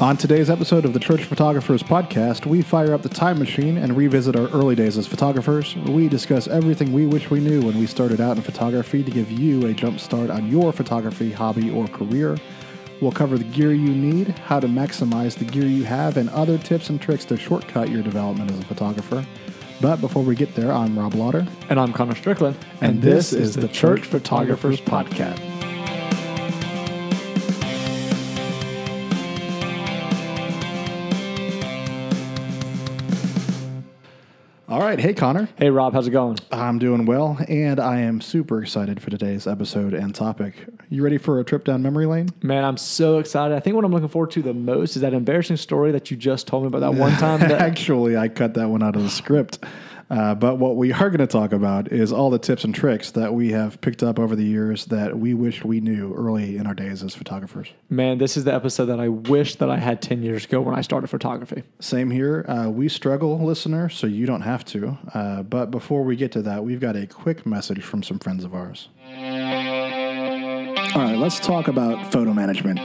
On today's episode of the Church Photographers Podcast, we fire up the time machine and revisit our early days as photographers. We discuss everything we wish we knew when we started out in photography to give you a jump start on your photography hobby or career. We'll cover the gear you need, how to maximize the gear you have, and other tips and tricks to shortcut your development as a photographer. But before we get there, I'm Rob Lauder, And I'm Connor Strickland. and, this, is the Church Photographers Podcast. All right, hey Connor. Hey, Rob, how's it going? I'm doing well, and I am super excited for today's episode and topic. You ready for a trip down memory lane? Man, I'm so excited. I think what I'm looking forward to the most is that embarrassing story that you just told me about that one time. That, Actually, I cut that one out of the script. Uh, but what we are going to talk about is all the tips and tricks that we have picked up over the years that we wish we knew early in our days as photographers. man, this is the episode that I wish that I had 10 years ago when I started photography. Same here. Uh, we struggle, listener, so you don't have to. Uh, but before we get to that, we've got a quick message from some friends of ours. All right, let's talk about photo management.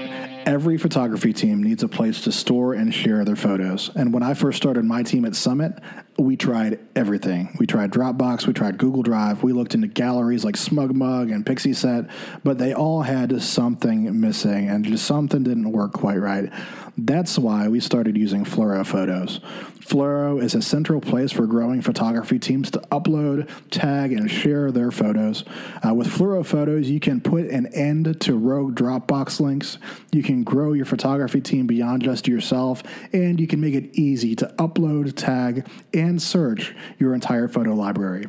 Every photography team needs a place to store and share their photos. And when I first started my team at Summit, we tried everything. We tried Dropbox, we tried Google Drive, we looked into galleries like SmugMug and PixieSet, but they all had something missing and just something didn't work quite right. That's why we started using Fluoro Photos. Fluoro is a central place for growing photography teams to upload, tag, and share their photos. Uh, with Fluoro Photos, you can put an end to rogue Dropbox links. You can grow your photography team beyond just yourself, and you can make it easy to upload, tag, and search your entire photo library.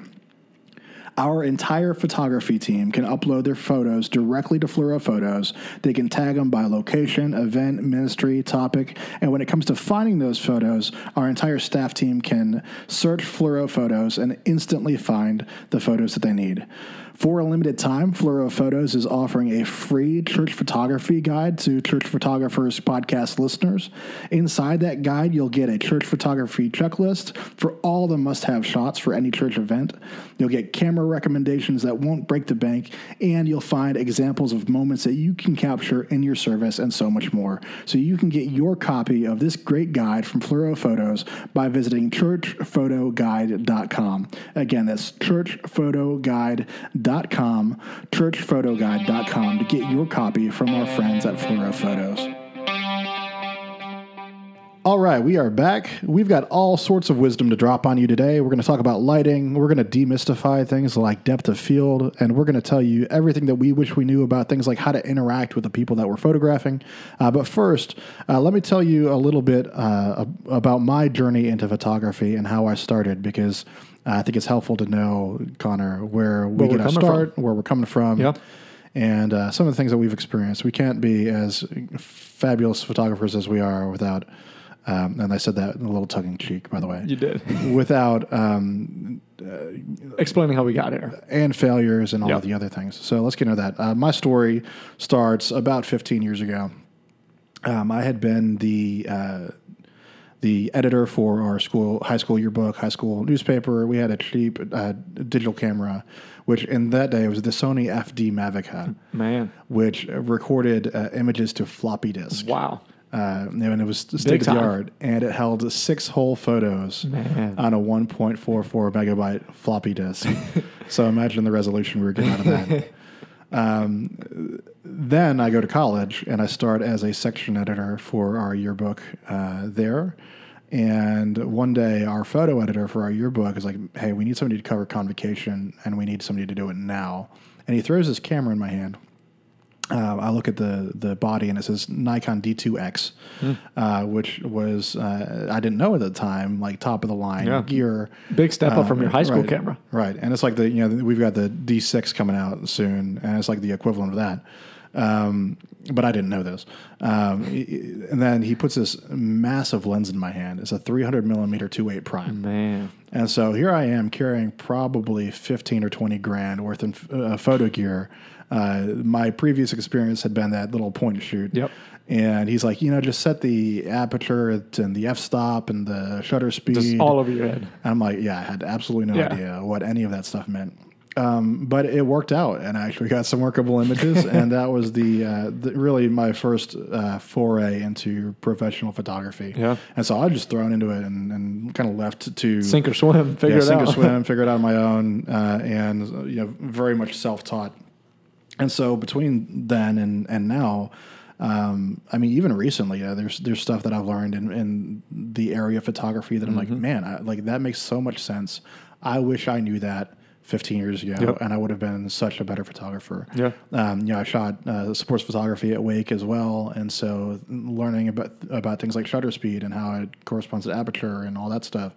Our entire photography team can upload their photos directly to Fluoro Photos. They can tag them by location, event, ministry, topic, and when it comes to finding those photos, our entire staff team can search Fluoro Photos and instantly find the photos that they need. For a limited time, Fluoro Photos is offering a free church photography guide to Church Photographers podcast listeners. Inside that guide, you'll get a church photography checklist for all the must have shots for any church event. You'll get camera recommendations that won't break the bank, and you'll find examples of moments that you can capture in your service and so much more. So you can get your copy of this great guide from Fluoro Photos by visiting churchphotoguide.com. Again, that's churchphotoguide.com, churchphotoguide.com to get your copy from our friends at Fluoro Photos. All right, we are back. We've got all sorts of wisdom to drop on you today. We're going to talk about lighting. We're going to demystify things like depth of field, and we're going to tell you everything that we wish we knew about things like how to interact with the people that we're photographing. Uh, but first, uh, let me tell you a little bit uh, about my journey into photography and how I started because I think it's helpful to know, Connor, where we Where get we're our start, where we're coming from Yeah. and uh, some of the things that we've experienced. We can't be as fabulous photographers as we are without, um, and I said that in a little tongue in cheek, by the way, You did. without um, Explaining how we got here. and failures and all of the other things. So let's get into that. Uh, my story starts about 15 years ago. Um, I had been the uh, the editor for our school high school yearbook, high school newspaper. We had a cheap uh, digital camera, which in that day was the Sony FD Mavica had, Man. which recorded uh, images to floppy disk. Wow. Uh, and it was state of the art, and it held six whole photos Man. on a 1.44 megabyte floppy disk. so imagine the resolution we were getting out of that. um, then I go to college and I start as a section editor for our yearbook uh, there. And one day, our photo editor for our yearbook is like, "Hey, we need somebody to cover convocation, and we need somebody to do it now." And he throws his camera in my hand. Uh, I look at the the body and it says Nikon D2X, uh, which was uh, I didn't know at the time like top of the line Yeah. gear. Big step up from your high school right, camera. right? And it's like the you know we've got the D6 coming out soon, and it's like the equivalent of that. Um, but I didn't know this. Um, and then he puts this massive lens in my hand. It's a 300 millimeter 2.8 prime. Man. And so here I am carrying probably 15 or 20 grand worth of uh, photo gear. Uh, my previous experience had been that little point and shoot. Yep. And he's like, you know, just set the aperture and the f stop and the shutter speed. Just all over your head. And I'm like, yeah, I had absolutely no Yeah. idea what any of that stuff meant. Um, but it worked out, and I actually got some workable images, and that was the, uh, the really my first uh, foray into professional photography. Yeah. and so I just thrown into it and, and kind of left to Sink or swim, figure yeah, it sink out. or swim, figure it out on my own, uh, and you know, very much self taught. And so between then and and now, um, I mean, even recently, uh, there's there's stuff that I've learned in, in the area of photography that I'm Mm-hmm. like, man, I, like that makes so much sense. I wish I knew that 15 years ago, Yep. and I would have been such a better photographer. Yeah. Um, you know, I shot uh, sports photography at Wake as well, and so learning about about things like shutter speed and how it corresponds to aperture and all that stuff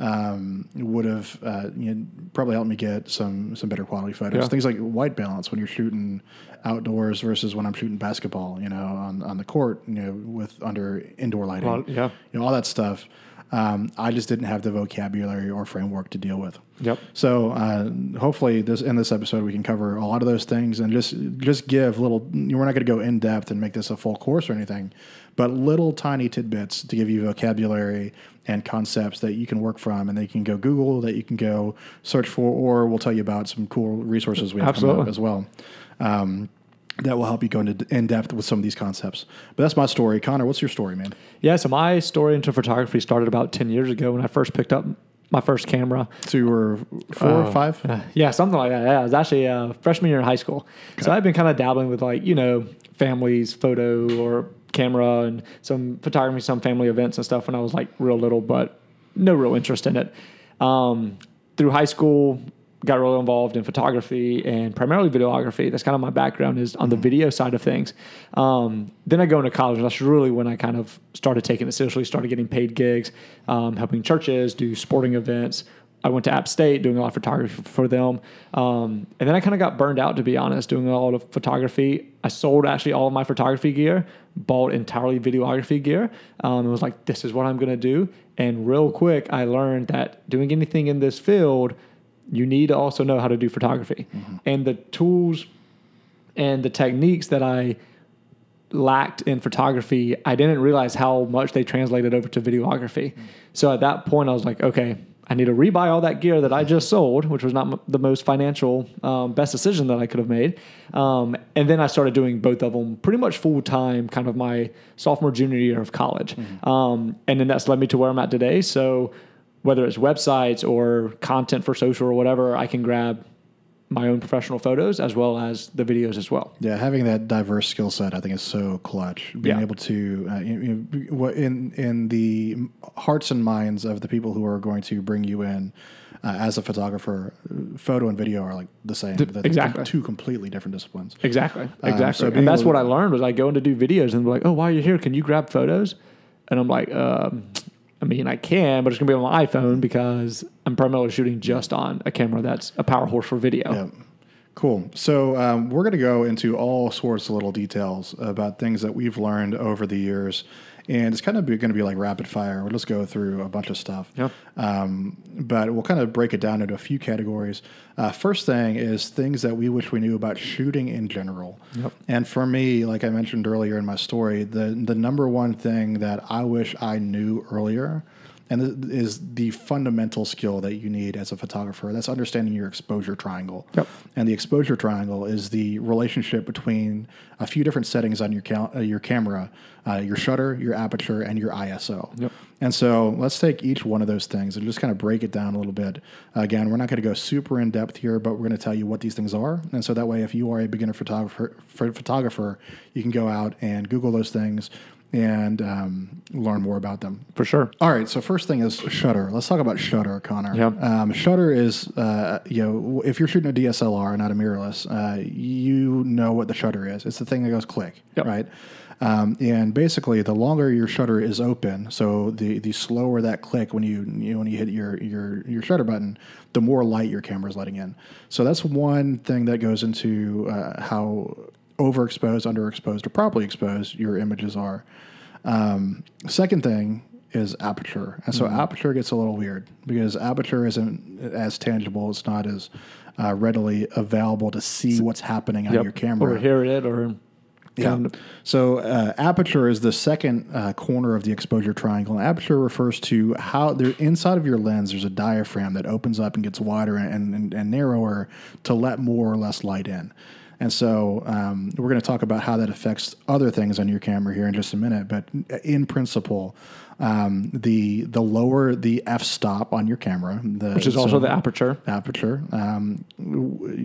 um, would have uh, you know, probably helped me get some some better quality photos. Yeah. Things like white balance when you're shooting outdoors versus when I'm shooting basketball, you know, on, on the court, you know, with under indoor lighting, Well, yeah. you know, all that stuff. Um, I just didn't have the vocabulary or framework to deal with. Yep. So uh, hopefully, this in this episode we can cover a lot of those things and just just give little. We're not going to go in depth and make this a full course or anything, but little tiny tidbits to give you vocabulary and concepts that you can work from, and that you can go Google, that you can go search for, or we'll tell you about some cool resources we have Absolutely. as well. Um, that will help you go into in depth with some of these concepts. But that's my story, Connor. What's your story, man? Yeah, so my story into photography started about 10 years ago when I first picked up my first camera. So you were four or five? Uh, yeah, something like that. Yeah, I was actually a freshman year in high school. So I've been kind of dabbling with like, you know, families, photo or camera and some photography, some family events and stuff when I was like real little, but no real interest in it. Um, through high school, got really involved in photography and primarily videography. That's kind of my background is on the video side of things. Um, then I go into college. That's really when I kind of started taking it seriously, started getting paid gigs, um, helping churches do sporting events. I went to App State doing a lot of photography for them. Um, and then I kind of got burned out, to be honest, doing a lot of photography. I sold actually all of my photography gear, bought entirely videography gear. Um, it was like, this is what I'm going to do. And real quick, I learned that doing anything in this field, you need to also know how to do photography. And the tools and the techniques that I lacked in photography, I didn't realize how much they translated over to videography. So at that point, I was like, okay, I need to rebuy all that gear that I just sold, which was not m- the most financial um, best decision that I could have made. Um, and then I started doing both of them pretty much full time, kind of my sophomore junior year of college. Um, and then that's led me to where I'm at today. So whether it's websites or content for social or whatever, I can grab my own professional photos as well as the videos as well. Yeah, having that diverse skill set, I think, is so clutch. Being Yeah. able to, uh, you you know, in in the hearts and minds of the people who are going to bring you in uh, as a photographer, photo and video are like the same. They're exactly. two completely different disciplines. Exactly. Exactly. so and that's what I learned was I go in to do videos and they're like, oh, while you're here, can you grab photos? And I'm like, um, I mean, I can, but it's gonna be on my iPhone because I'm primarily shooting just on a camera that's a power horse for video. Yeah. Cool. So um, we're going to go into all sorts of little details about things that we've learned over the years, and it's kind of going to be like rapid fire. We'll just go through a bunch of stuff. Yeah. Um, but we'll kind of break it down into a few categories. Uh, first thing is things that we wish we knew about shooting in general. Yep. And for me, like I mentioned earlier in my story, the the number one thing that I wish I knew earlier and this is the fundamental skill that you need as a photographer. That's understanding your exposure triangle. Yep. And the exposure triangle is the relationship between a few different settings on your cal- uh, your camera, uh, your shutter, your aperture, and your ISO. Yep. And so let's take each one of those things and just kind of break it down a little bit. Again, we're not going to go super in depth here, but we're going to tell you what these things are. And so that way, if you are a beginner photographer, for photographer, you can go out and Google those things and um, learn more about them. For sure. All right, so first thing is Shutter. Let's talk about Shutter, Connor. Yeah. Um, Shutter is, uh, you know, if you're shooting a DSLR, not a mirrorless, uh, you know what the shutter is. It's the thing that goes click, Yep. right? Um, and basically, the longer your shutter is open, so the the slower that click when you, you know, when you hit your your your shutter button, the more light your camera is letting in. So that's one thing that goes into uh, how overexposed, underexposed, or properly exposed your images are. Um, second thing is aperture, and so Mm-hmm. aperture gets a little weird because aperture isn't as tangible. It's not as uh, readily available to see what's happening on Yep. your camera. Or hear it or Yeah. So uh, aperture is the second uh, corner of the exposure triangle. And aperture refers to how there inside of your lens there's a diaphragm that opens up and gets wider and, and, and narrower to let more or less light in. And so um, we're going to talk about how that affects other things on your camera here in just a minute. But in principle, um, the the lower the f stop on your camera, the, which is also so- the aperture. aperture. Um,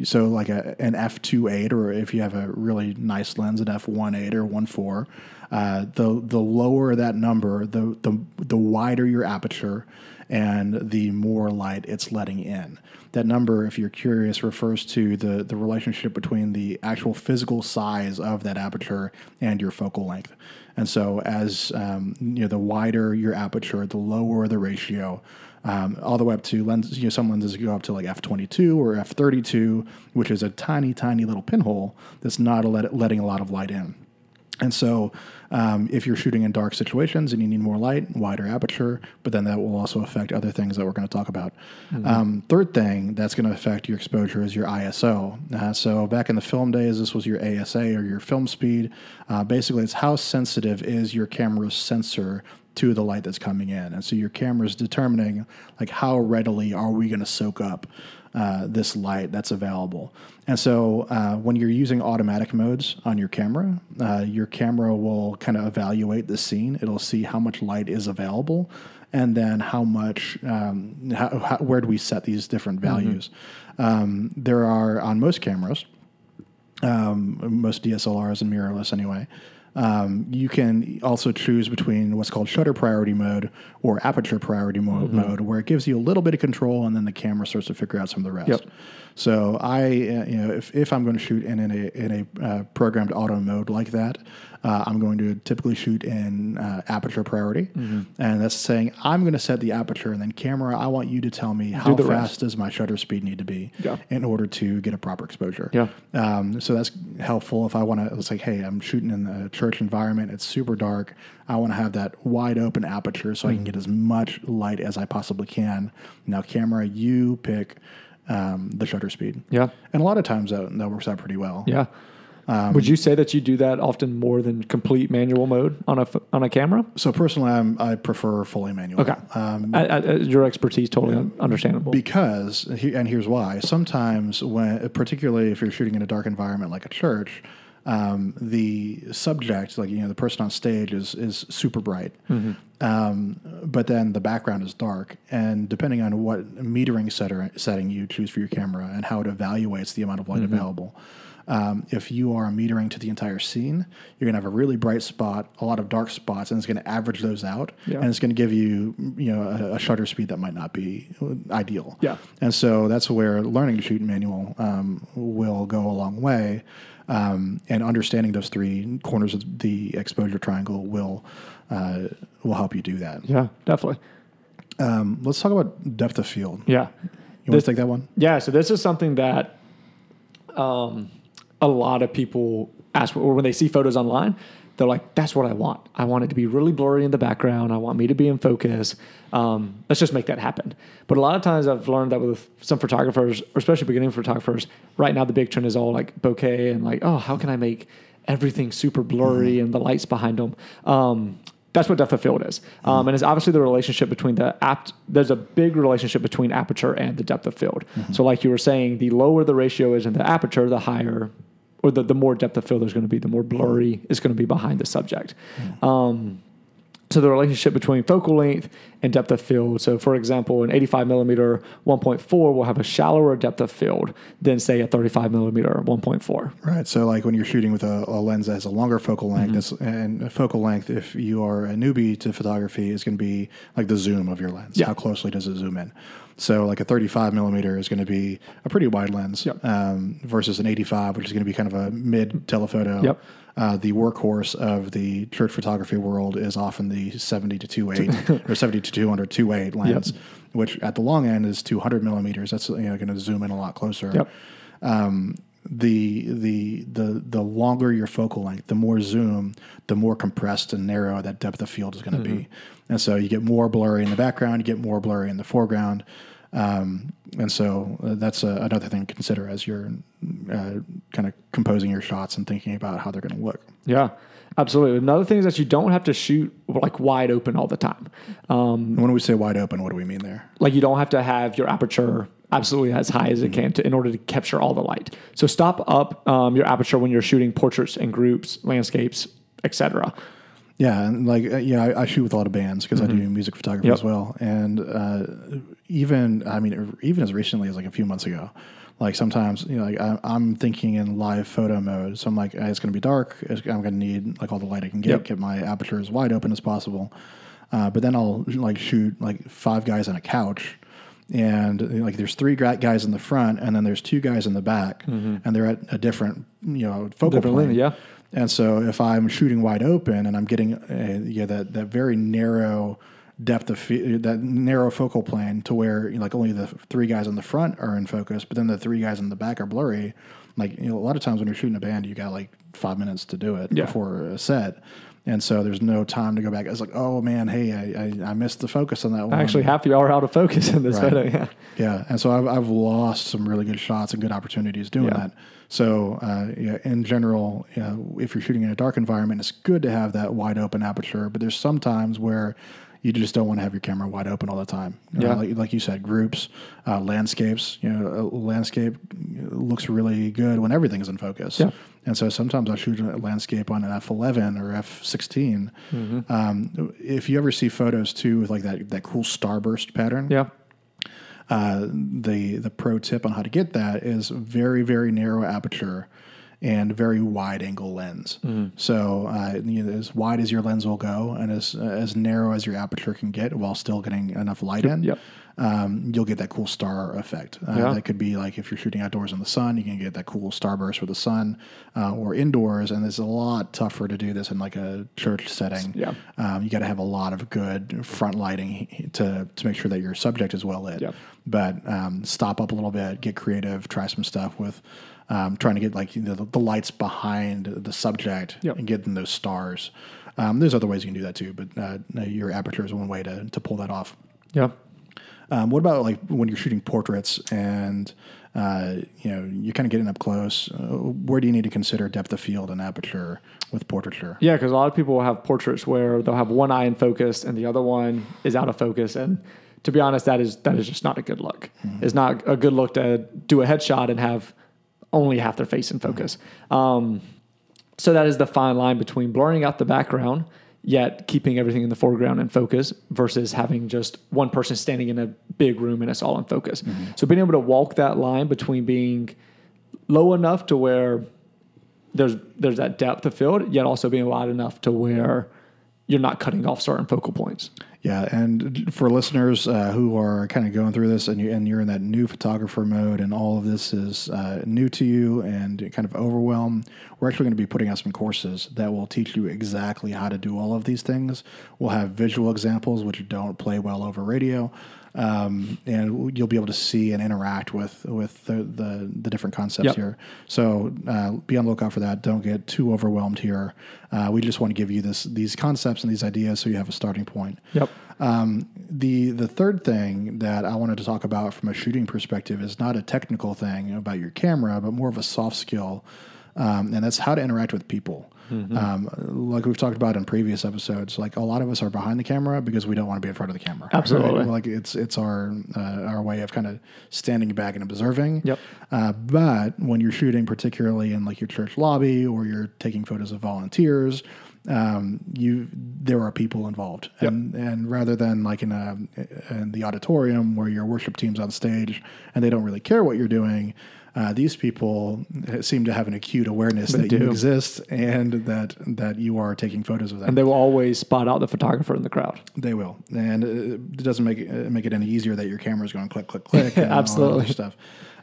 so like a, an f2.8 or if you have a really nice lens, an f1.8 or 1.4, uh, the the lower that number, the, the the wider your aperture and the more light it's letting in. That number, if you're curious, refers to the, the relationship between the actual physical size of that aperture and your focal length. And so, as um, you know, the wider your aperture, the lower the ratio, um, all the way up to lenses. You know, some lenses go up to like f22 or f32, which is a tiny, tiny little pinhole that's not let, letting a lot of light in. And so, um, if you're shooting in dark situations and you need more light, wider aperture, but then that will also affect other things that we're going to talk about. Um, third thing that's going to affect your exposure is your ISO. Uh, so, back in the film days, this was your ASA or your film speed. Uh, basically, it's how sensitive is your camera's sensor to the light that's coming in. And so your camera is determining like how readily are we going to soak up uh, this light that's available. And so uh, when you're using automatic modes on your camera, uh, your camera will kind of evaluate the scene. It'll see how much light is available. And then how much, um, how, how, where do we set these different values? Um, there are on most cameras, um, most DSLRs and mirrorless anyway. Um, you can also choose between what's called shutter priority mode or aperture priority mo- mode, where it gives you a little bit of control, and then the camera starts to figure out some of the rest. Yep. So I, uh, you know, if, if I'm going to shoot in, in a in a uh, programmed auto mode like that, uh, I'm going to typically shoot in uh, aperture priority, and that's saying I'm going to set the aperture, and then camera, I want you to tell me how fast rest. does my shutter speed need to be Yeah. in order to get a proper exposure. Yeah. Um, so that's helpful if I want to. It's like, hey, I'm shooting in the church environment. It's super dark. I want to have that wide open aperture so I Mm-hmm. can get as much light as I possibly can. Now, camera, you pick um, the shutter speed. Yeah. And a lot of times that, that works out pretty well. Yeah. Um, Would you say that you do that often more than complete manual mode on a on a camera? So personally, I'm, I prefer fully manual. Okay. Um, I, I, your expertise totally un- understandable. because and here's why sometimes when particularly if you're shooting in a dark environment like a church um, the subject like you know the person on stage is is super bright um, but then the background is dark and depending on what metering setter, setting you choose for your camera and how it evaluates the amount of light available um, if you are metering to the entire scene, you're going to have a really bright spot, a lot of dark spots, and it's going to average those out, Yeah. and it's going to give you, you know, a, a shutter speed that might not be ideal. Yeah. And so that's where learning to shoot manual um, will go a long way. Um, and understanding those three corners of the exposure triangle will uh, will help you do that. yeah, definitely. Um, let's talk about depth of field. Yeah. You want to take that one? Yeah, so this is something that um, a lot of people ask, or when they see photos online, they're like, "That's what I want. I want it to be really blurry in the background. I want me to be in focus. Um, let's just make that happen." But a lot of times, I've learned that with some photographers, or especially beginning photographers, right now the big trend is all like bokeh and like, "Oh, how can I make everything super blurry and the lights behind them?" Um, that's what depth of field is, um, and it's obviously the relationship between the apt. There's a big relationship between aperture and the depth of field. So, like you were saying, the lower the ratio is in the aperture, the higher, or the, the more depth of field there's going to be, the more blurry is going to be behind the subject. Um, so the relationship between focal length and depth of field. So, for example, an 85 millimeter 1.4 will have a shallower depth of field than, say, a 35 millimeter 1.4. Right. So, like when you're shooting with a, a lens that has a longer focal length, mm-hmm. that's, and focal length, if you are a newbie to photography, is going to be like the zoom of your lens. Yeah. How closely does it zoom in? So, like a 35 millimeter is going to be a pretty wide lens Yep. um, versus an 85, which is going to be kind of a mid telephoto. Yep. Uh, the workhorse of the church photography world is often the 70 to 28 or 70 to 200 2.8 lens, which at the long end is 200 millimeters. That's you know going to zoom in a lot closer Yep. um, the the the the longer your focal length, the more zoom, the more compressed and narrow that depth of field is going to be, and so you get more blurry in the background, you get more blurry in the foreground. Um, and so uh, that's uh, another thing to consider as you're uh, kind of composing your shots and thinking about how they're going to look. Yeah, absolutely. Another thing is that you don't have to shoot like wide open all the time. Um, when we say wide open, what do we mean there? like you don't have to have your aperture absolutely as high as it can to, in order to capture all the light. So stop up um, your aperture when you're shooting portraits and groups, landscapes, etc. Yeah, and like uh, yeah, I, I shoot with a lot of bands because I do music photography Mm-hmm. Yep. as well. And uh, even I mean, even as recently as like a few months ago, like sometimes you know, like I, I'm thinking in live photo mode. So I'm like, "Hey, it's going to be dark. It's, I'm going to need like all the light I can get. Yep. Get my aperture as wide open as possible. Uh, but then I'll like shoot like five guys on a couch. And like, there's three guys in the front, and then there's two guys in the back, and they're at a different, you know, focal Mm-hmm. Different yeah. And so if I'm shooting wide open and I'm getting uh, yeah that that very narrow depth of fe- that narrow focal plane to where you know, like only the three guys in the front are in focus, but then the three guys in the back are blurry. Like you know, a lot of times when you're shooting a band, you got like five minutes to do it Yeah. before a set. And so there's no time to go back. It's like, oh man, hey, I, I, I missed the focus on that one. Actually, y'all are out of focus in this Right. photo. Yeah. Yeah, and so I've, I've lost some really good shots and good opportunities doing Yeah. that. So, uh, yeah, in general, you know, if you're shooting in a dark environment, it's good to have that wide open aperture. But there's some times where you just don't want to have your camera wide open all the time. Uh, Yeah. like, like you said, groups, uh, landscapes. You know, a landscape looks really good when everything's in focus. Yeah. And so sometimes I shoot a landscape on an f11 or f16. Mm-hmm. Um, if you ever see photos too with like that that cool starburst pattern, Yeah. uh, the the pro tip on how to get that is very very narrow aperture and very wide angle lens. So uh, you know, as wide as your lens will go, and as as narrow as your aperture can get, while still getting enough light in. Yep. Um, you'll get that cool star effect. Uh, Yeah. That could be like if you're shooting outdoors in the sun, you can get that cool starburst with the sun, uh, or indoors. And it's a lot tougher to do this in like a church setting. Yeah. Um, you got to have a lot of good front lighting to to make sure that your subject is well lit. Yep. But um, stop up a little bit, get creative, try some stuff with um, trying to get like you know, the, the lights behind the subject Yep. and getting those stars. Um, there's other ways you can do that too, but uh, your aperture is one way to to pull that off. Yeah. Um, what about like when you're shooting portraits and uh, you know you're kind of getting up close? Uh, where do you need to consider depth of field and aperture with portraiture? Yeah, because a lot of people will have portraits where they'll have one eye in focus and the other one is out of focus. And to be honest, that is that is just not a good look. It's not a good look to do a headshot and have only half their face in focus. Um, so that is the fine line between blurring out the background yet keeping everything in the foreground and focus versus having just one person standing in a big room and it's all in focus. Mm-hmm. So being able to walk that line between being low enough to where there's there's that depth of field, yet also being wide enough to where you're not cutting off certain focal points. Yeah, and for listeners uh, who are kind of going through this, and you and you're in that new photographer mode, and all of this is uh, new to you and kind of overwhelmed, we're actually going to be putting out some courses that will teach you exactly how to do all of these things. We'll have visual examples which don't play well over radio, um, and you'll be able to see and interact with with the the, the different concepts Yep. here. So uh, be on the lookout for that. Don't get too overwhelmed here. Uh, we just want to give you this these concepts and these ideas so you have a starting point. Yep. Um, the the third thing that I wanted to talk about from a shooting perspective is not a technical thing about your camera, but more of a soft skill, um, and that's how to interact with people. Um, like we've talked about in previous episodes, like a lot of us are behind the camera because we don't want to be in front of the camera. Absolutely. Right? Like it's it's our uh, our way of kind of standing back and observing. Yep. Uh, but when you're shooting, particularly in like your church lobby or you're taking photos of volunteers, um, you there are people involved, and and rather than like in a in the auditorium where your worship team's on stage and they don't really care what you're doing. Uh, these people seem to have an acute awareness that you exist and that that you are taking photos of them. And they will always spot out the photographer in the crowd. They will, and it doesn't make it, make it any easier that your camera is going click, click, click, and all that Absolutely. other stuff.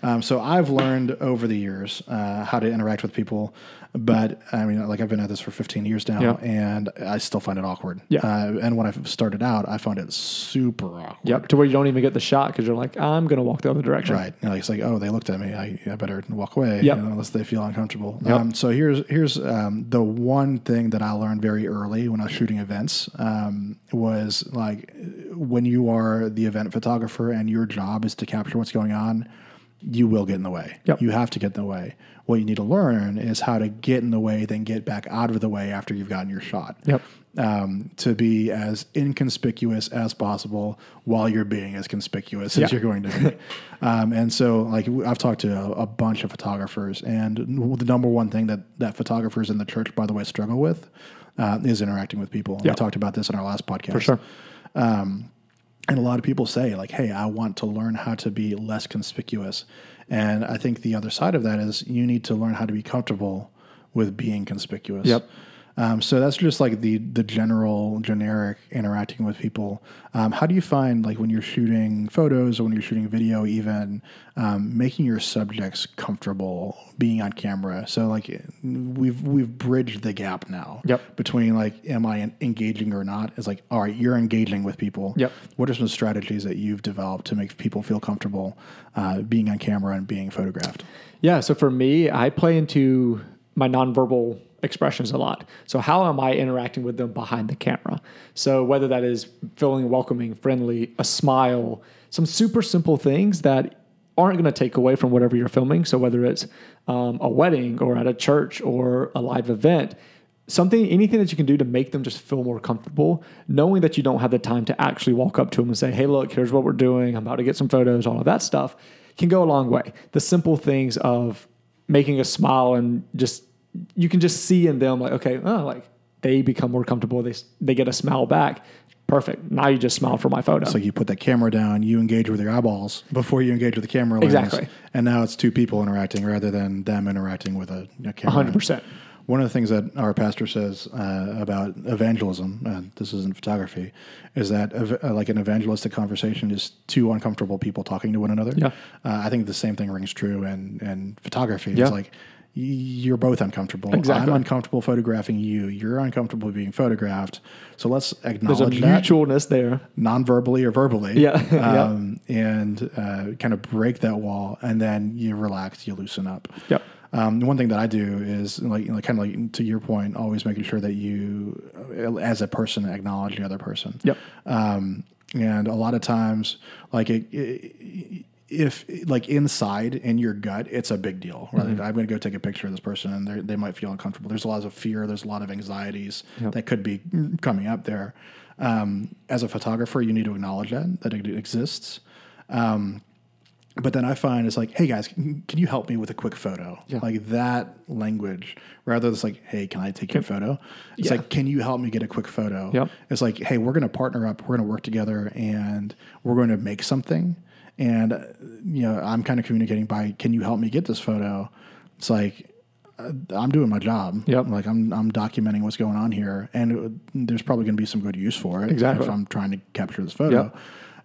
Um, so I've learned over the years uh, how to interact with people, but I mean, like I've been at this for 15 years now, Yeah. and I still find it awkward. Yeah. Uh, and when I started out, I found it super awkward. Yep. To where you don't even get the shot because you're like, I'm going to walk the other direction. Right. You know, it's like, oh, they looked at me. I, I better walk away Yep. you know, unless they feel uncomfortable. Yep. Um, so here's here's um, the one thing that I learned very early when I was shooting events um, was like when you are the event photographer and your job is to capture what's going on, you will get in the way. Yep. You have to get in the way. What you need to learn is how to get in the way, then get back out of the way after you've gotten your shot. Yep. Um, to be as inconspicuous as possible while you're being as conspicuous Yeah. as you're going to be. um, and so, like, I've talked to a, a bunch of photographers, and the number one thing that, that photographers in the church, by the way, struggle with uh, is interacting with people. Yeah. We talked about this in our last podcast. For sure. Um, And a lot of people say, like, hey, I want to learn how to be less conspicuous. And I think the other side of that is you need to learn how to be comfortable with being conspicuous. Yep. Um, so that's just like the the general generic interacting with people. Um, how do you find like when you're shooting photos or when you're shooting video, even um, making your subjects comfortable being on camera? So like we've we've bridged the gap now Yep. between like am I engaging or not? It's like all right, you're engaging with people. Yep. What are some strategies that you've developed to make people feel comfortable uh, being on camera and being photographed? Yeah. So for me, I play into my nonverbal expressions a lot. So how am I interacting with them behind the camera? So whether that is feeling welcoming, friendly, a smile, some super simple things that aren't going to take away from whatever you're filming. So whether it's um, a wedding or at a church or a live event, something anything that you can do to make them just feel more comfortable knowing that you don't have the time to actually walk up to them and say hey look here's what we're doing i'm about to get some photos all of that stuff can go a long way the simple things of making a smile and just you can just see in them like okay oh like they become more comfortable they they get a smile back perfect now you just smile for my photo So you put that camera down, you engage with your eyeballs before you engage with the camera lens. Exactly. And now it's two people interacting rather than them interacting with a, a camera. 100% One of the things that our pastor says uh, about evangelism, and this isn't photography, is that uh, like an evangelistic conversation is two uncomfortable people talking to one another. Yeah. Uh, I think the same thing rings true in, in photography. Yeah. It's like you're both uncomfortable. Exactly. I'm uncomfortable photographing you. You're uncomfortable being photographed. So let's acknowledge there's a mutualness there non-verbally or verbally. Yeah, yeah. Um, and uh, kind of break that wall, and then you relax, you loosen up. Yep. Um, one thing that I do is like, like kind of like to your point, always making sure that you, uh, as a person, acknowledge the other person. Yep. Um, and a lot of times, like it, it, if like inside in your gut, it's a big deal. Right? Mm-hmm. I'm going to go take a picture of this person, and they're- might feel uncomfortable. There's a lot of fear. There's a lot of anxieties Yep. that could be coming up there. Um, as a photographer, you need to acknowledge that that it exists. Um, but then I find it's like, hey guys, can can you help me with a quick photo? Yeah. Like that language, rather than it's like, hey, can I take your photo? It's Yeah. like, can you help me get a quick photo? Yep. It's like, hey, we're going to partner up, we're going to work together, and we're going to make something. And uh, you know, I'm kind of communicating by, can you help me get this photo? It's like. uh, I'm doing my job. Yep. Like I'm, I'm documenting what's going on here, and it, there's probably going to be some good use for it. Exactly. If I'm trying to capture this photo. Yep.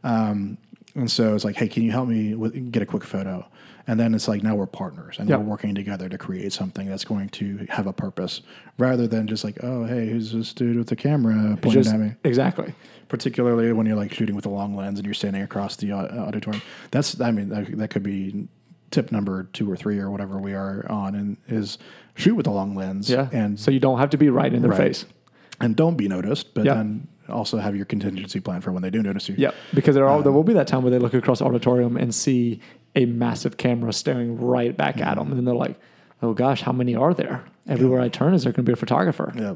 Um, and so it's like, hey, can you help me with, get a quick photo? And then it's like, now we're partners and Yep. we're working together to create something that's going to have a purpose rather than just like, oh, hey, who's this dude with the camera pointing Just- at me? exactly Particularly when you're like shooting with a long lens and you're standing across the uh, auditorium. That's, I mean, that, that could be tip number two or three or whatever we are on, and is shoot with a long lens. yeah And so you don't have to be right in their Right. face and don't be noticed, but Yeah. then also have your contingency plan for when they do notice you. Yeah, Because there Um, there will be that time where they look across the auditorium and see a massive camera staring right back at them, and then they're like, "Oh gosh, how many are there? Everywhere I turn, is there going to be a photographer?" Yeah.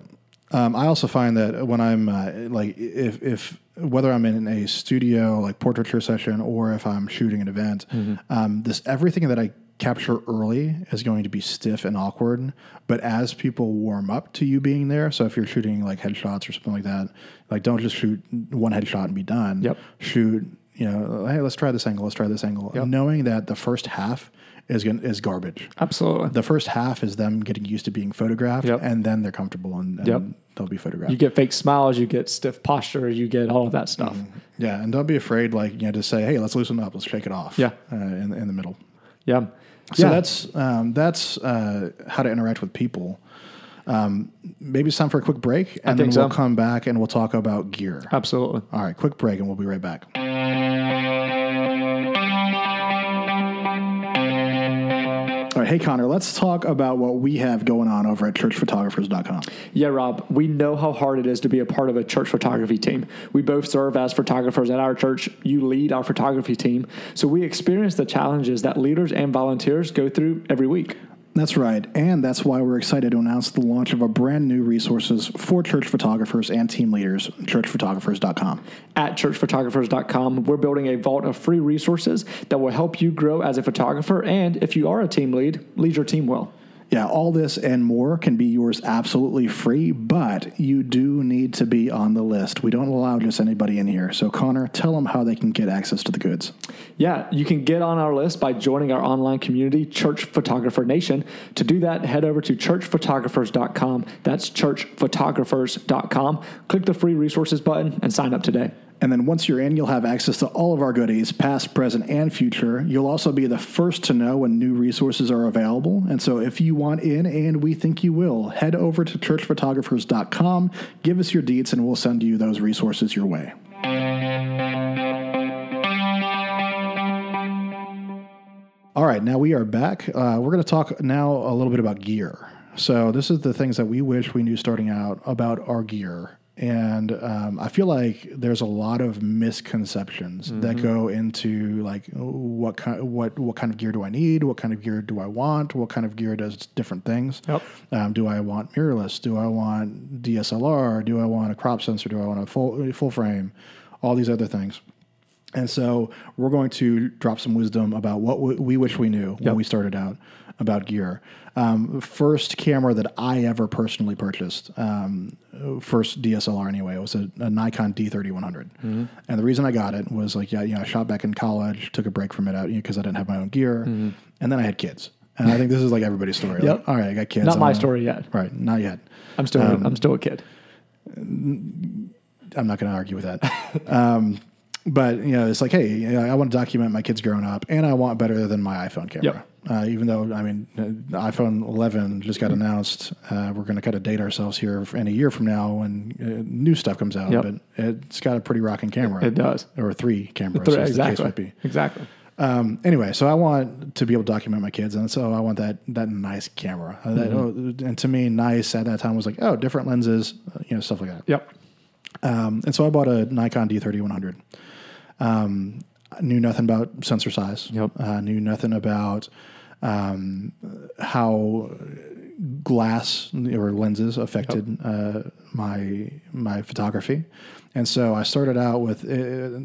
Um, I also find that when I'm uh, like, if, if whether I'm in a studio like portraiture session or if I'm shooting an event, um, this everything that I capture early is going to be stiff and awkward. But as people warm up to you being there, so if you're shooting like headshots or something like that, like don't just shoot one headshot and be done. Yep. Shoot, you know, hey, let's try this angle. Let's try this angle. Yep. Knowing that the first half is gonna, is garbage Absolutely. the first half is them getting used to being photographed, Yep. and then they're comfortable and, and Yep. they'll be photographed. You get fake smiles, you get stiff posture, you get all of that stuff. yeah, and don't be afraid, like you know, to say, "Hey, let's loosen up, let's shake it off." Yeah. uh, in in the middle. Yeah. So yeah. that's um, that's uh, how to interact with people. Um, maybe it's time for a quick break, and then we'll so. come back and we'll talk about gear. absolutely. All right, quick break, and we'll be right back. All right, hey Connor, let's talk about what we have going on over at churchphotographers.com. Yeah, Rob, we know how hard it is to be a part of a church photography team. We both serve as photographers at our church. You lead our photography team. So we experience the challenges that leaders and volunteers go through every week. That's right. And that's why we're excited to announce the launch of a brand new resources for church photographers and team leaders, churchphotographers.com. At churchphotographers.com, we're building a vault of free resources that will help you grow as a photographer. And if you are a team lead, lead your team well. Yeah, all this and more can be yours absolutely free, but you do need to be on the list. We don't allow just anybody in here. So, Connor, tell them how they can get access to the goods. Yeah, you can get on our list by joining our online community, Church Photographer Nation. To do that, head over to churchphotographers.com. That's churchphotographers.com. Click the free resources button and sign up today. And then once you're in, you'll have access to all of our goodies, past, present, and future. You'll also be the first to know when new resources are available. And so if you want in, and we think you will, head over to churchphotographers.com, give us your deets, and we'll send you those resources your way. All right, now we are back. Uh, we're going to talk now a little bit about gear. So, this is the things that we wish we knew starting out about our gear and um, I feel like there's a lot of misconceptions mm-hmm. that go into like what kind what what kind of gear do I need? What kind of gear do I want? What kind of gear does different things? Yep. Um, do I want mirrorless? Do I want DSLR? Do I want a crop sensor? Do I want a full full frame? All these other things. And so we're going to drop some wisdom about what we wish we knew yep. when we started out about gear. Um, first camera that I ever personally purchased, um, first DSLR anyway, it was a, a Nikon D3100. Mm-hmm. And the reason I got it was like, yeah, you know, I shot back in college, took a break from it out because you know, I didn't have my own gear, mm-hmm. and then I had kids. And I think this is like everybody's story. yep. Like, all right, I got kids. Not my story yet. Right, not yet. I'm still um, I'm still a kid. I'm not going to argue with that. but you know, it's like, hey, you know, I want to document my kids growing up, and I want better than my iPhone camera. Yep. Uh, even though I mean, uh, iPhone 11 just got announced, uh, we're going to kind of date ourselves here in a year from now when uh, new stuff comes out. Yep. But it's got a pretty rocking camera. It does, or three cameras. Three, exactly. Exactly. Um, anyway, so I want to be able to document my kids, and so I want that that nice camera. Mm-hmm. That, oh, and to me, nice at that time was like, oh, different lenses, uh, you know, stuff like that. Yep. Um, and so I bought a Nikon D3100. Um, knew nothing about sensor size. Yep. Uh, knew nothing about um, how glass or lenses affected yep. uh, my my photography, and so I started out with uh,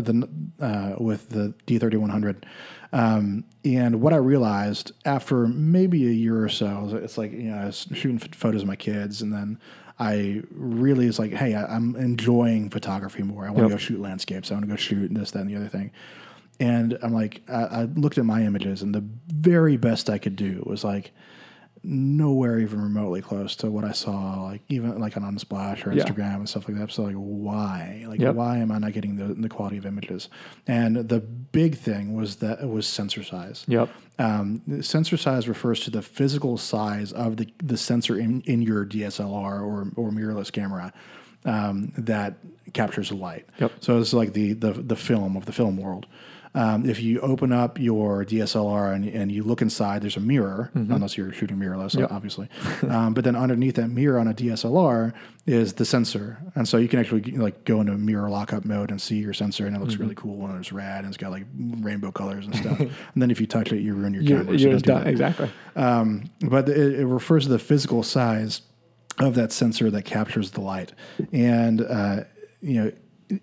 the uh, with the D3100. Um, and what I realized after maybe a year or so, it's like you know I was shooting photos of my kids, and then I really is like, hey, I, am enjoying photography more. I want to yep. go shoot landscapes. I want to go shoot this, that, and the other thing. And I'm like, I, I, looked at my images, and the very best I could do was like nowhere even remotely close to what I saw, like even like on Unsplash or Instagram yeah. and stuff like that. So like, why? Like, yep. why am I not getting the, the quality of images? And the big thing was that it was sensor size. Yep. Um, sensor size refers to the physical size of the, the sensor in, in your DSLR or, or mirrorless camera um, that captures the light. Yep. So it's like the, the the film of the film world. Um, if you open up your DSLR and, and you look inside, there's a mirror, mm-hmm. unless you're shooting mirrorless, yep. obviously. um, but then underneath that mirror on a DSLR is the sensor, and so you can actually like go into mirror lockup mode and see your sensor, and it looks mm-hmm. really cool and it's rad and it's got like rainbow colors and stuff. and then if you touch it, you ruin your camera. You're, so done. Exactly. Um, but it, it refers to the physical size of that sensor that captures the light, and uh, you know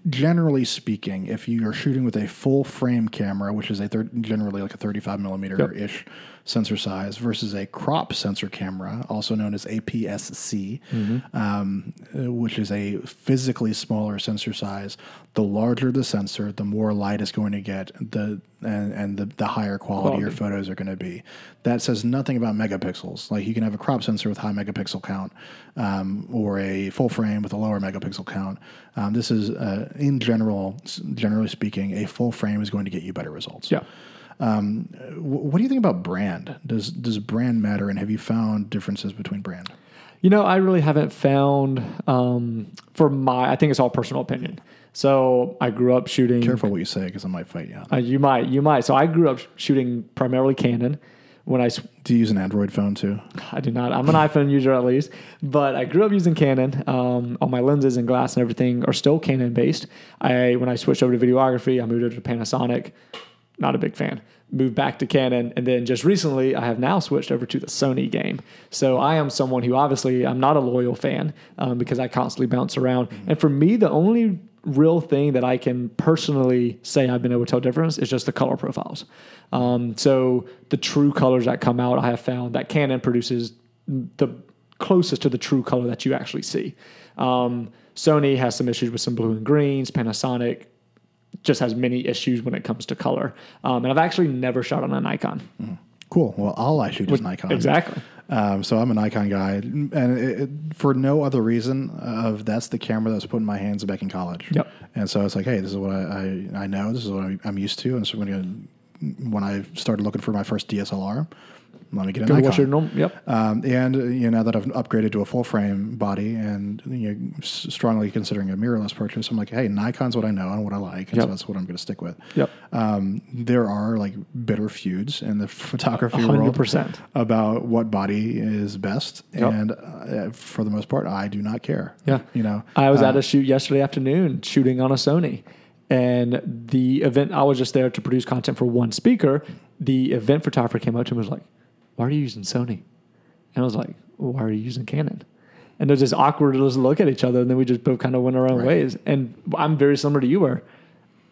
generally speaking, if you are shooting with a full frame camera, which is a thir- generally like a 35 millimeter ish yep. Sensor size, versus a crop sensor camera, also known as APS-C, mm-hmm. um, which is a physically smaller sensor size, the larger the sensor, the more light is going to get, the and, and the, the higher quality, quality, your photos are going to be. That says nothing about megapixels. Like you can have a crop sensor with high megapixel count, um, or a full frame with a lower megapixel count. Um, this is, uh, in general, generally speaking, a full frame is going to get you better results. Yeah. Um, what do you think about brand? Does does brand matter? And have you found differences between brand? You know, I really haven't found um, for my. I think it's all personal opinion. So I grew up shooting. Careful what you say because I might fight you. Uh, you might, you might. So I grew up shooting primarily Canon, when I Do you use an Android phone too? I do not. I'm an iPhone user at least, but I grew up using Canon. Um, all my lenses and glass and everything are still Canon based. I when I switched over to videography, I moved over to Panasonic. Not a big fan. Moved back to Canon, and then just recently, I have now switched over to the Sony game. So I am someone who obviously I'm not a loyal fan um, because I constantly bounce around. And for me, the only real thing that I can personally say I've been able to tell difference is just the color profiles. Um, so the true colors that come out, I have found that Canon produces the closest to the true color that you actually see. Um, Sony has some issues with some blue and greens. Panasonic just has many issues when it comes to color. Um, and I've actually never shot on a Nikon. Cool. Well, all I shoot is Nikon. Exactly. Um, so I'm a Nikon guy, and it, it, for no other reason of that's the camera that was put in my hands back in college. Yep. And so it's like, hey, this is what I, I, I know. This is what I, I'm used to. And so when, when I started looking for my first DSLR, let me get a Nikon. What's your norm? Yep. Um, and uh, you know now that I've upgraded to a full frame body and you know, strongly considering a mirrorless purchase, I'm like, hey, Nikon's what I know and what I like, and Yep. so that's what I'm going to stick with. Yep. Um, there are like bitter feuds in the photography world 100%. about what body is best, Yep. and uh, for the most part, I do not care. Yeah. you know, I was uh, at a shoot yesterday afternoon shooting on a Sony. And the event, I was just there to produce content for one speaker. The event photographer came up to me and was like, Why are you using Sony? And I was like, well, Why are you using Canon? And there's this awkward just look at each other. And then we just both kind of went our own Right. ways. And I'm very similar to you, where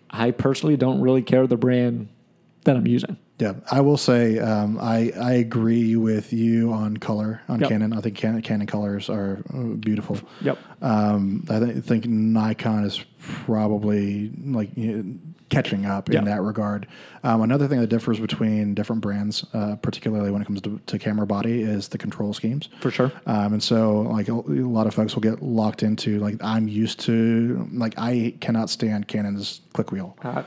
I personally don't really care the brand that I'm using. Yeah, I will say um, I I agree with you on color on Yep. Canon. I think Canon, Canon colors are uh, beautiful. Yep. Um, I th- think Nikon is probably like you know, catching up in Yeah. that regard. Um, another thing that differs between different brands, uh, particularly when it comes to, to camera body, is the control schemes. For sure. Um, and so, like a, a lot of folks will get locked into like I'm used to like I cannot stand Canon's click wheel. Uh,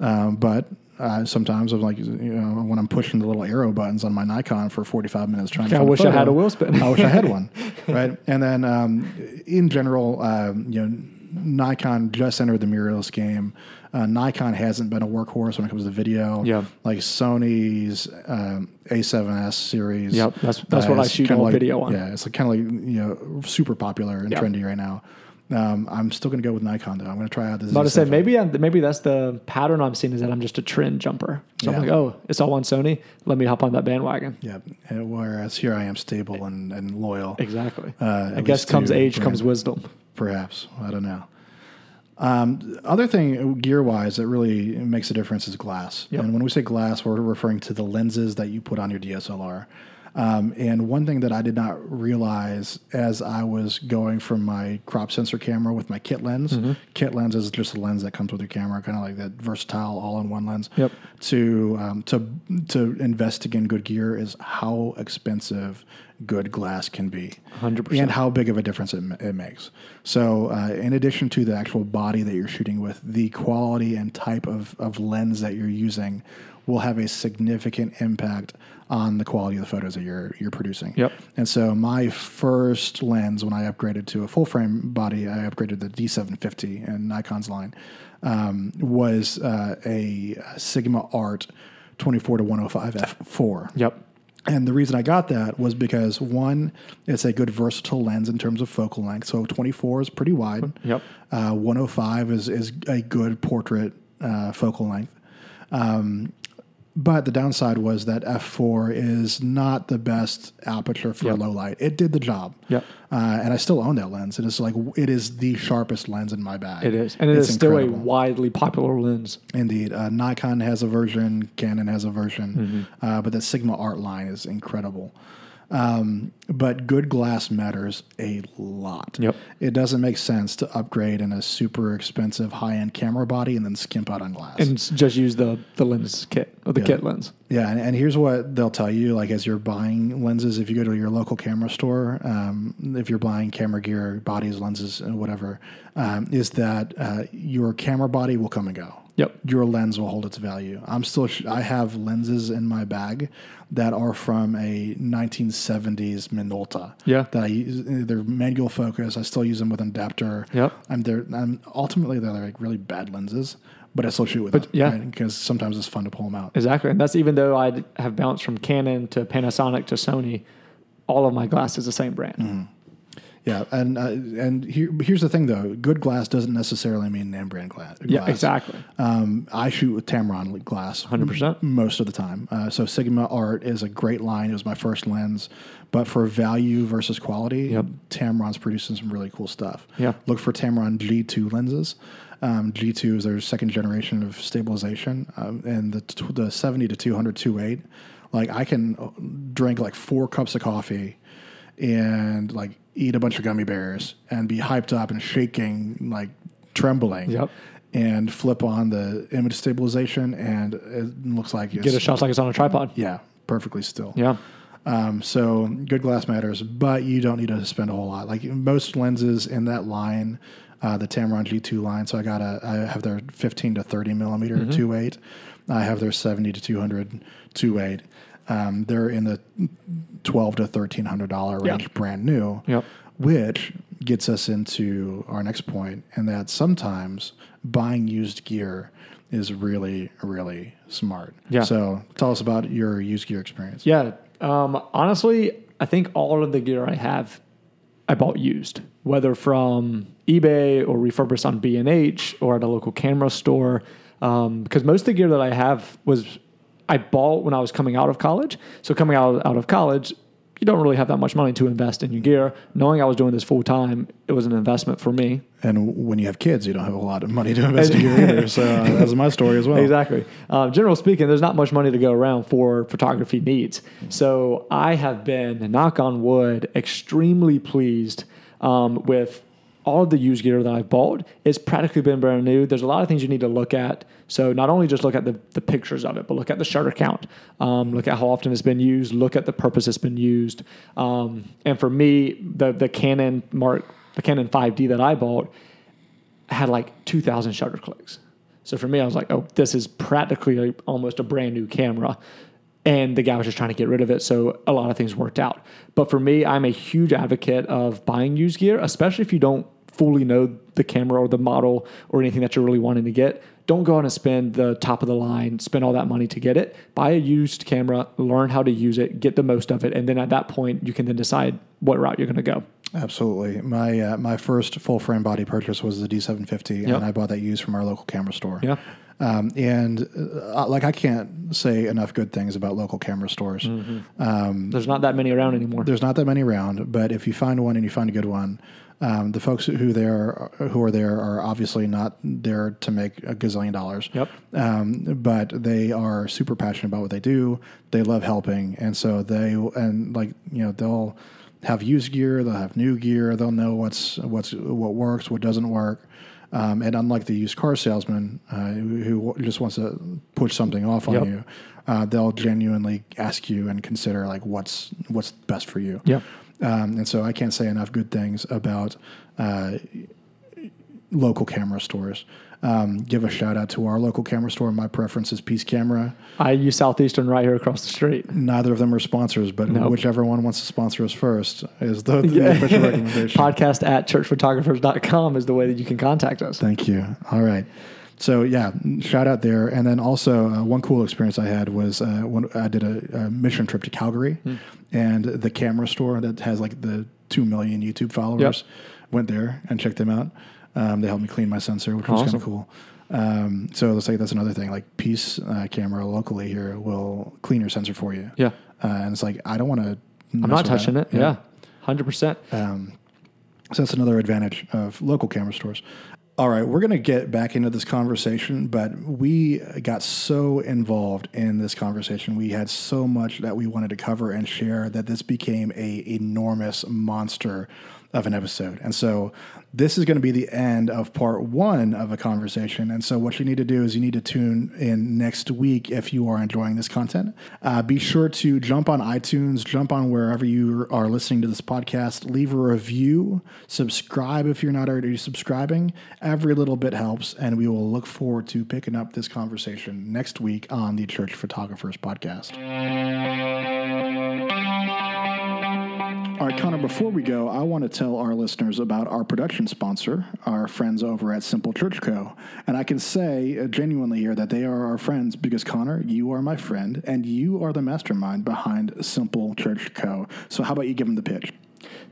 Um, but uh, sometimes I'm like, you know, when I'm pushing the little arrow buttons on my Nikon for 45 minutes trying to I wish I had a wheel spin. I wish I had one, right? And then um, in general, um, you know, Nikon just entered the mirrorless game. Uh, Nikon hasn't been a workhorse when it comes to video. Yeah. Like Sony's um, A7S series. Yep, that's- that's what I shoot all like, video on. Yeah, it's like kind of like you know super popular and Yeah. trendy right now. Um, I'm still going to go with Nikon though. I'm going to try out this. about to say maybe I'm, maybe that's the pattern I'm seeing is that I'm just a trend jumper. So I'm like, oh, it's all on Sony. Let me hop on that bandwagon. Yeah. And Whereas here I am stable and, and loyal. Exactly. Uh, I guess comes age, brand. comes wisdom. Perhaps. I don't know. Um, other thing, gear wise, that really makes a difference is glass. Yep. And when we say glass, we're referring to the lenses that you put on your DSLR. Um, and one thing that I did not realize as I was going from my crop sensor camera with my kit lens, Mm-hmm. kit lens is just a lens that comes with your camera, kind of like that versatile all-in-one lens. Yep. To um, to to invest in good gear is how expensive good glass can be. 100%. And how big of a difference it, it makes. So, uh, in addition to the actual body that you're shooting with, the quality and type of, of lens that you're using will have a significant impact on the quality of the photos that you're you're producing. Yep. And so, my first lens, when I upgraded to a full frame body, I upgraded the D750 in Nikon's line, um, was uh, a Sigma Art 24 to 105 f4. Yep. And the reason I got that was because one, it's a good versatile lens in terms of focal length. So 24 is pretty wide. Yep. Uh, 105 is is a good portrait uh, focal length. Um, but the downside was that f4 is not the best aperture for Yep. low light. It did the job. Yep. Uh, and I still own that lens. It is like it is the sharpest lens in my bag. It is. And it It's is still incredible. a widely popular lens. Indeed, uh, Nikon has a version, Canon has a version, Mm-hmm. uh, but the Sigma Art line is incredible. Um, but good glass matters a lot. Yep. It doesn't make sense to upgrade in a super expensive high end camera body and then skimp out on glass. And just use the, the lens kit or the Yeah. kit lens. Yeah, and, and here's what they'll tell you: like as you're buying lenses, if you go to your local camera store, um, if you're buying camera gear, bodies, lenses, and whatever, um, is that uh, your camera body will come and go. Yep. Your lens will hold its value. I'm still. Sh- I have lenses in my bag that are from a 1970s Minolta. Yeah. That I use. They're manual focus. I still use them with an adapter. Yep. I'm there. I'm ultimately they're like really bad lenses, but I still shoot with them. yeah. because sometimes it's fun to pull them out. Exactly. And that's even though I have bounced from Canon to Panasonic to Sony, all of my glass is the same brand. Mm-hmm. Yeah, and uh, and here, here's the thing though: good glass doesn't necessarily mean name brand glass. Yeah, exactly. Um, I shoot with Tamron glass, 100%. m- most of the time. Uh, so Sigma Art is a great line. It was my first lens, but for value versus quality, Yep. Tamron's producing some really cool stuff. Yeah. look for Tamron G2 lenses. Um, G2 is their second generation of stabilization, um, and the t- the 70 to 200 2.8. Like I can uh, drink like four cups of coffee and like eat a bunch of gummy bears and be hyped up and shaking, like trembling. Yep. And flip on the image stabilization, and it looks like it's, Get a shot like it's on a tripod. yeah, perfectly still. Yeah. Um, so good glass matters, but you don't need to spend a whole lot. Like most lenses in that line, uh, the Tamron G2 line. So I got a, I have their 15 to 30 millimeter Mm-hmm. 2.8. I have their 70 to 200 2.8. Um, they're in the 12 to 1300 dollar range, Yeah. brand new. Yep. Which gets us into our next point, and that sometimes buying used gear is really, really smart. Yeah. So tell us about your used gear experience. Yeah. Um, honestly, I think all of the gear I have, I bought used, whether from eBay or refurbished on B and H or at a local camera store. Um, because most of the gear that I have was I bought when I was coming out of college. So coming out out of college, you don't really have that much money to invest in your gear. Knowing I was doing this full time, it was an investment for me. And when you have kids, you don't have a lot of money to invest in your gear either. So uh, that's my story as well. Exactly. Um, general speaking, there's not much money to go around for photography needs. So I have been, knock on wood, extremely pleased um, with all of the used gear that I've bought. It's practically been brand new. There's a lot of things you need to look at. So not only just look at the, the pictures of it, but look at the shutter count. Um, look at how often it's been used. Look at the purpose it's been used. Um, and for me, the the Canon Mark, the Canon 5D that I bought had like 2,000 shutter clicks. So for me, I was like, oh, this is practically almost a brand new camera. And the guy was just trying to get rid of it. So a lot of things worked out. But for me, I'm a huge advocate of buying used gear, especially if you don't fully know the camera or the model or anything that you're really wanting to get. Don't go out and spend the top of the line, spend all that money to get it. Buy a used camera, learn how to use it, get the most of it. And then at that point, you can then decide what route you're going to go. Absolutely. My uh, my first full frame body purchase was the D750, Yep. and I bought that used from our local camera store. Yeah. Um, and uh, like I can't say enough good things about local camera stores. Mm-hmm. There's not that many around anymore. There's not that many around, but if you find one and you find a good one, um, the folks who there who are there are obviously not there to make a gazillion dollars. Yep. Um, but they are super passionate about what they do. They love helping, and so they and like you know they'll have used gear, they'll have new gear, they'll know what's what's what works, what doesn't work. Um, and unlike the used car salesman uh, who, who just wants to push something off on Yep. you, uh, they'll genuinely ask you and consider like what's what's best for you. Yep. Um, and so I can't say enough good things about uh, local camera stores. Um, give a shout out to our local camera store. My preference is Peace Camera. I use Southeastern right here across the street. Neither of them are sponsors, but Nope. whichever one wants to sponsor us first is the, the official recommendation. Podcast at churchphotographers.com is the way that you can contact us. Thank you. All right. So yeah, shout out there. And then also uh, one cool experience I had was uh, when I did a, a mission trip to Calgary, and the camera store that has like the two million YouTube followers went there and checked them out. Um, they helped me clean my sensor, which was kind of cool. Um, so let's say that's another thing. Like Peace uh, camera locally here will clean your sensor for you. Yeah. Uh, and it's like I don't want to. I'm not touching it. Yeah. 100%. Um, so that's another advantage of local camera stores. All right, we're going to get back into this conversation, but we got so involved in this conversation. We had so much that we wanted to cover and share that this became a enormous monster of an episode. And so this is going to be the end of part one of a conversation. And so what you need to do is you need to tune in next week if you are enjoying this content. Uh, be sure to jump on iTunes, jump on wherever you are listening to this podcast, leave a review, subscribe if you're not already subscribing. Every little bit helps. And we will look forward to picking up this conversation next week on the Church Photographers Podcast. All right, Connor, before we go, I want to tell our listeners about our production sponsor, our friends over at Simple Church Co. And I can say uh, genuinely here that they are our friends because, Connor, you are my friend and you are the mastermind behind Simple Church Co. So, how about you give them the pitch?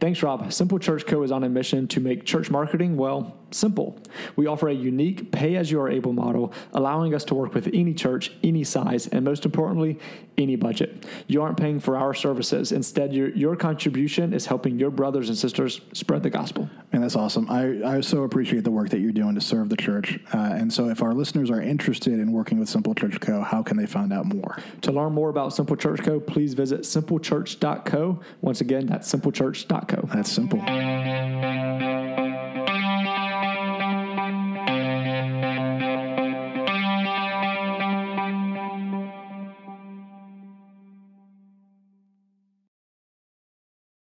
Thanks, Rob. Simple Church Co. is on a mission to make church marketing, well, simple. We offer a unique pay as you are able model, allowing us to work with any church, any size, and most importantly, any budget. You aren't paying for our services. Instead, your, your contribution is helping your brothers and sisters spread the gospel. And that's awesome. I, I so appreciate the work that you're doing to serve the church. Uh, and so, if our listeners are interested in working with Simple Church Co., how can they find out more? To learn more about Simple Church Co., please visit simplechurch.co. Once again, that's that's simple.